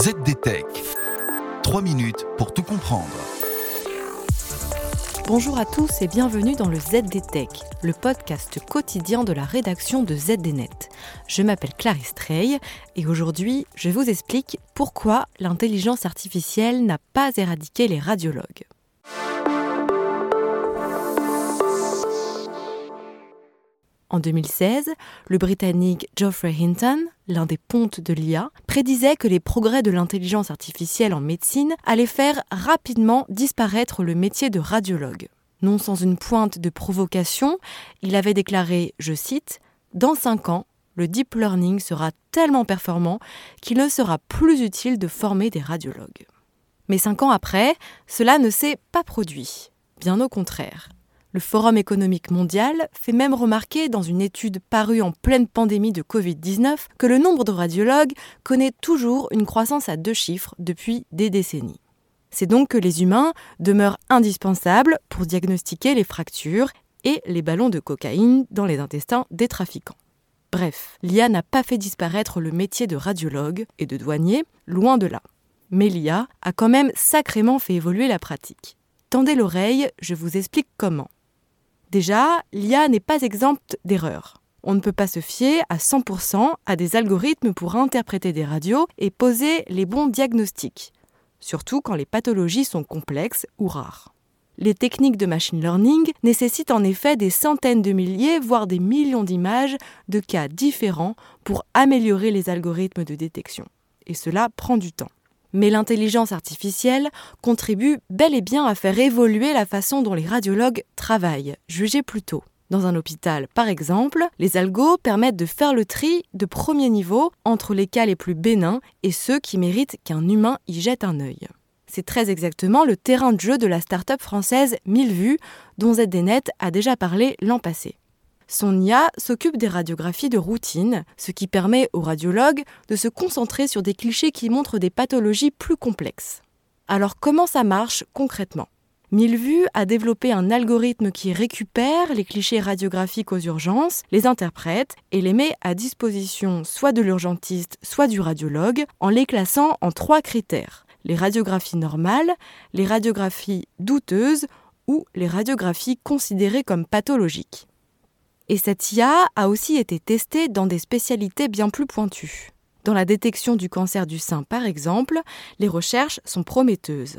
ZDTech. 3 minutes pour tout comprendre. Bonjour à tous et bienvenue dans le ZDTech, le podcast quotidien de la rédaction de ZDNet. Je m'appelle Clarisse Trey et aujourd'hui, je vous explique pourquoi l'intelligence artificielle n'a pas éradiqué les radiologues. En 2016, le Britannique Geoffrey Hinton, l'un des pontes de l'IA, prédisait que les progrès de l'intelligence artificielle en médecine allaient faire rapidement disparaître le métier de radiologue. Non sans une pointe de provocation, il avait déclaré, je cite, Dans cinq ans, le deep learning sera tellement performant qu'il ne sera plus utile de former des radiologues. Mais cinq ans après, cela ne s'est pas produit. Bien au contraire. Le Forum économique mondial fait même remarquer dans une étude parue en pleine pandémie de Covid-19 que le nombre de radiologues connaît toujours une croissance à deux chiffres depuis des décennies. C'est donc que les humains demeurent indispensables pour diagnostiquer les fractures et les ballons de cocaïne dans les intestins des trafiquants. Bref, l'IA n'a pas fait disparaître le métier de radiologue et de douanier, loin de là. Mais l'IA a quand même sacrément fait évoluer la pratique. Tendez l'oreille, je vous explique comment. Déjà, l'IA n'est pas exempte d'erreurs. On ne peut pas se fier à 100% à des algorithmes pour interpréter des radios et poser les bons diagnostics, surtout quand les pathologies sont complexes ou rares. Les techniques de machine learning nécessitent en effet des centaines de milliers, voire des millions d'images de cas différents pour améliorer les algorithmes de détection. Et cela prend du temps. Mais l'intelligence artificielle contribue bel et bien à faire évoluer la façon dont les radiologues travaillent, jugez plutôt. Dans un hôpital, par exemple, les algos permettent de faire le tri de premier niveau entre les cas les plus bénins et ceux qui méritent qu'un humain y jette un œil. C'est très exactement le terrain de jeu de la start-up française 1000 vues, dont ZDNet a déjà parlé l'an passé. Son IA s'occupe des radiographies de routine, ce qui permet aux radiologues de se concentrer sur des clichés qui montrent des pathologies plus complexes. Alors comment ça marche concrètement? Millevu a développé un algorithme qui récupère les clichés radiographiques aux urgences, les interprète et les met à disposition soit de l'urgentiste, soit du radiologue, en les classant en trois critères les radiographies normales, les radiographies douteuses ou les radiographies considérées comme pathologiques. Et cette IA a aussi été testée dans des spécialités bien plus pointues. Dans la détection du cancer du sein, par exemple, les recherches sont prometteuses.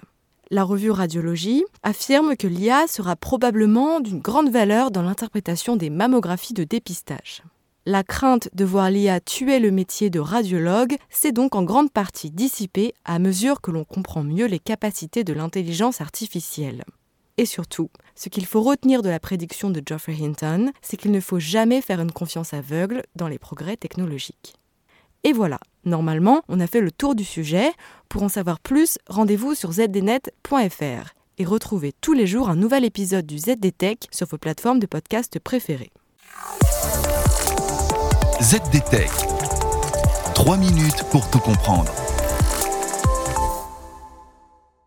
La revue Radiologie affirme que l'IA sera probablement d'une grande valeur dans l'interprétation des mammographies de dépistage. La crainte de voir l'IA tuer le métier de radiologue s'est donc en grande partie dissipée à mesure que l'on comprend mieux les capacités de l'intelligence artificielle. Et surtout, ce qu'il faut retenir de la prédiction de Geoffrey Hinton, c'est qu'il ne faut jamais faire une confiance aveugle dans les progrès technologiques. Et voilà, normalement, on a fait le tour du sujet. Pour en savoir plus, rendez-vous sur zdnet.fr et retrouvez tous les jours un nouvel épisode du ZDTech sur vos plateformes de podcast préférées. ZDTech. 3 minutes pour tout comprendre.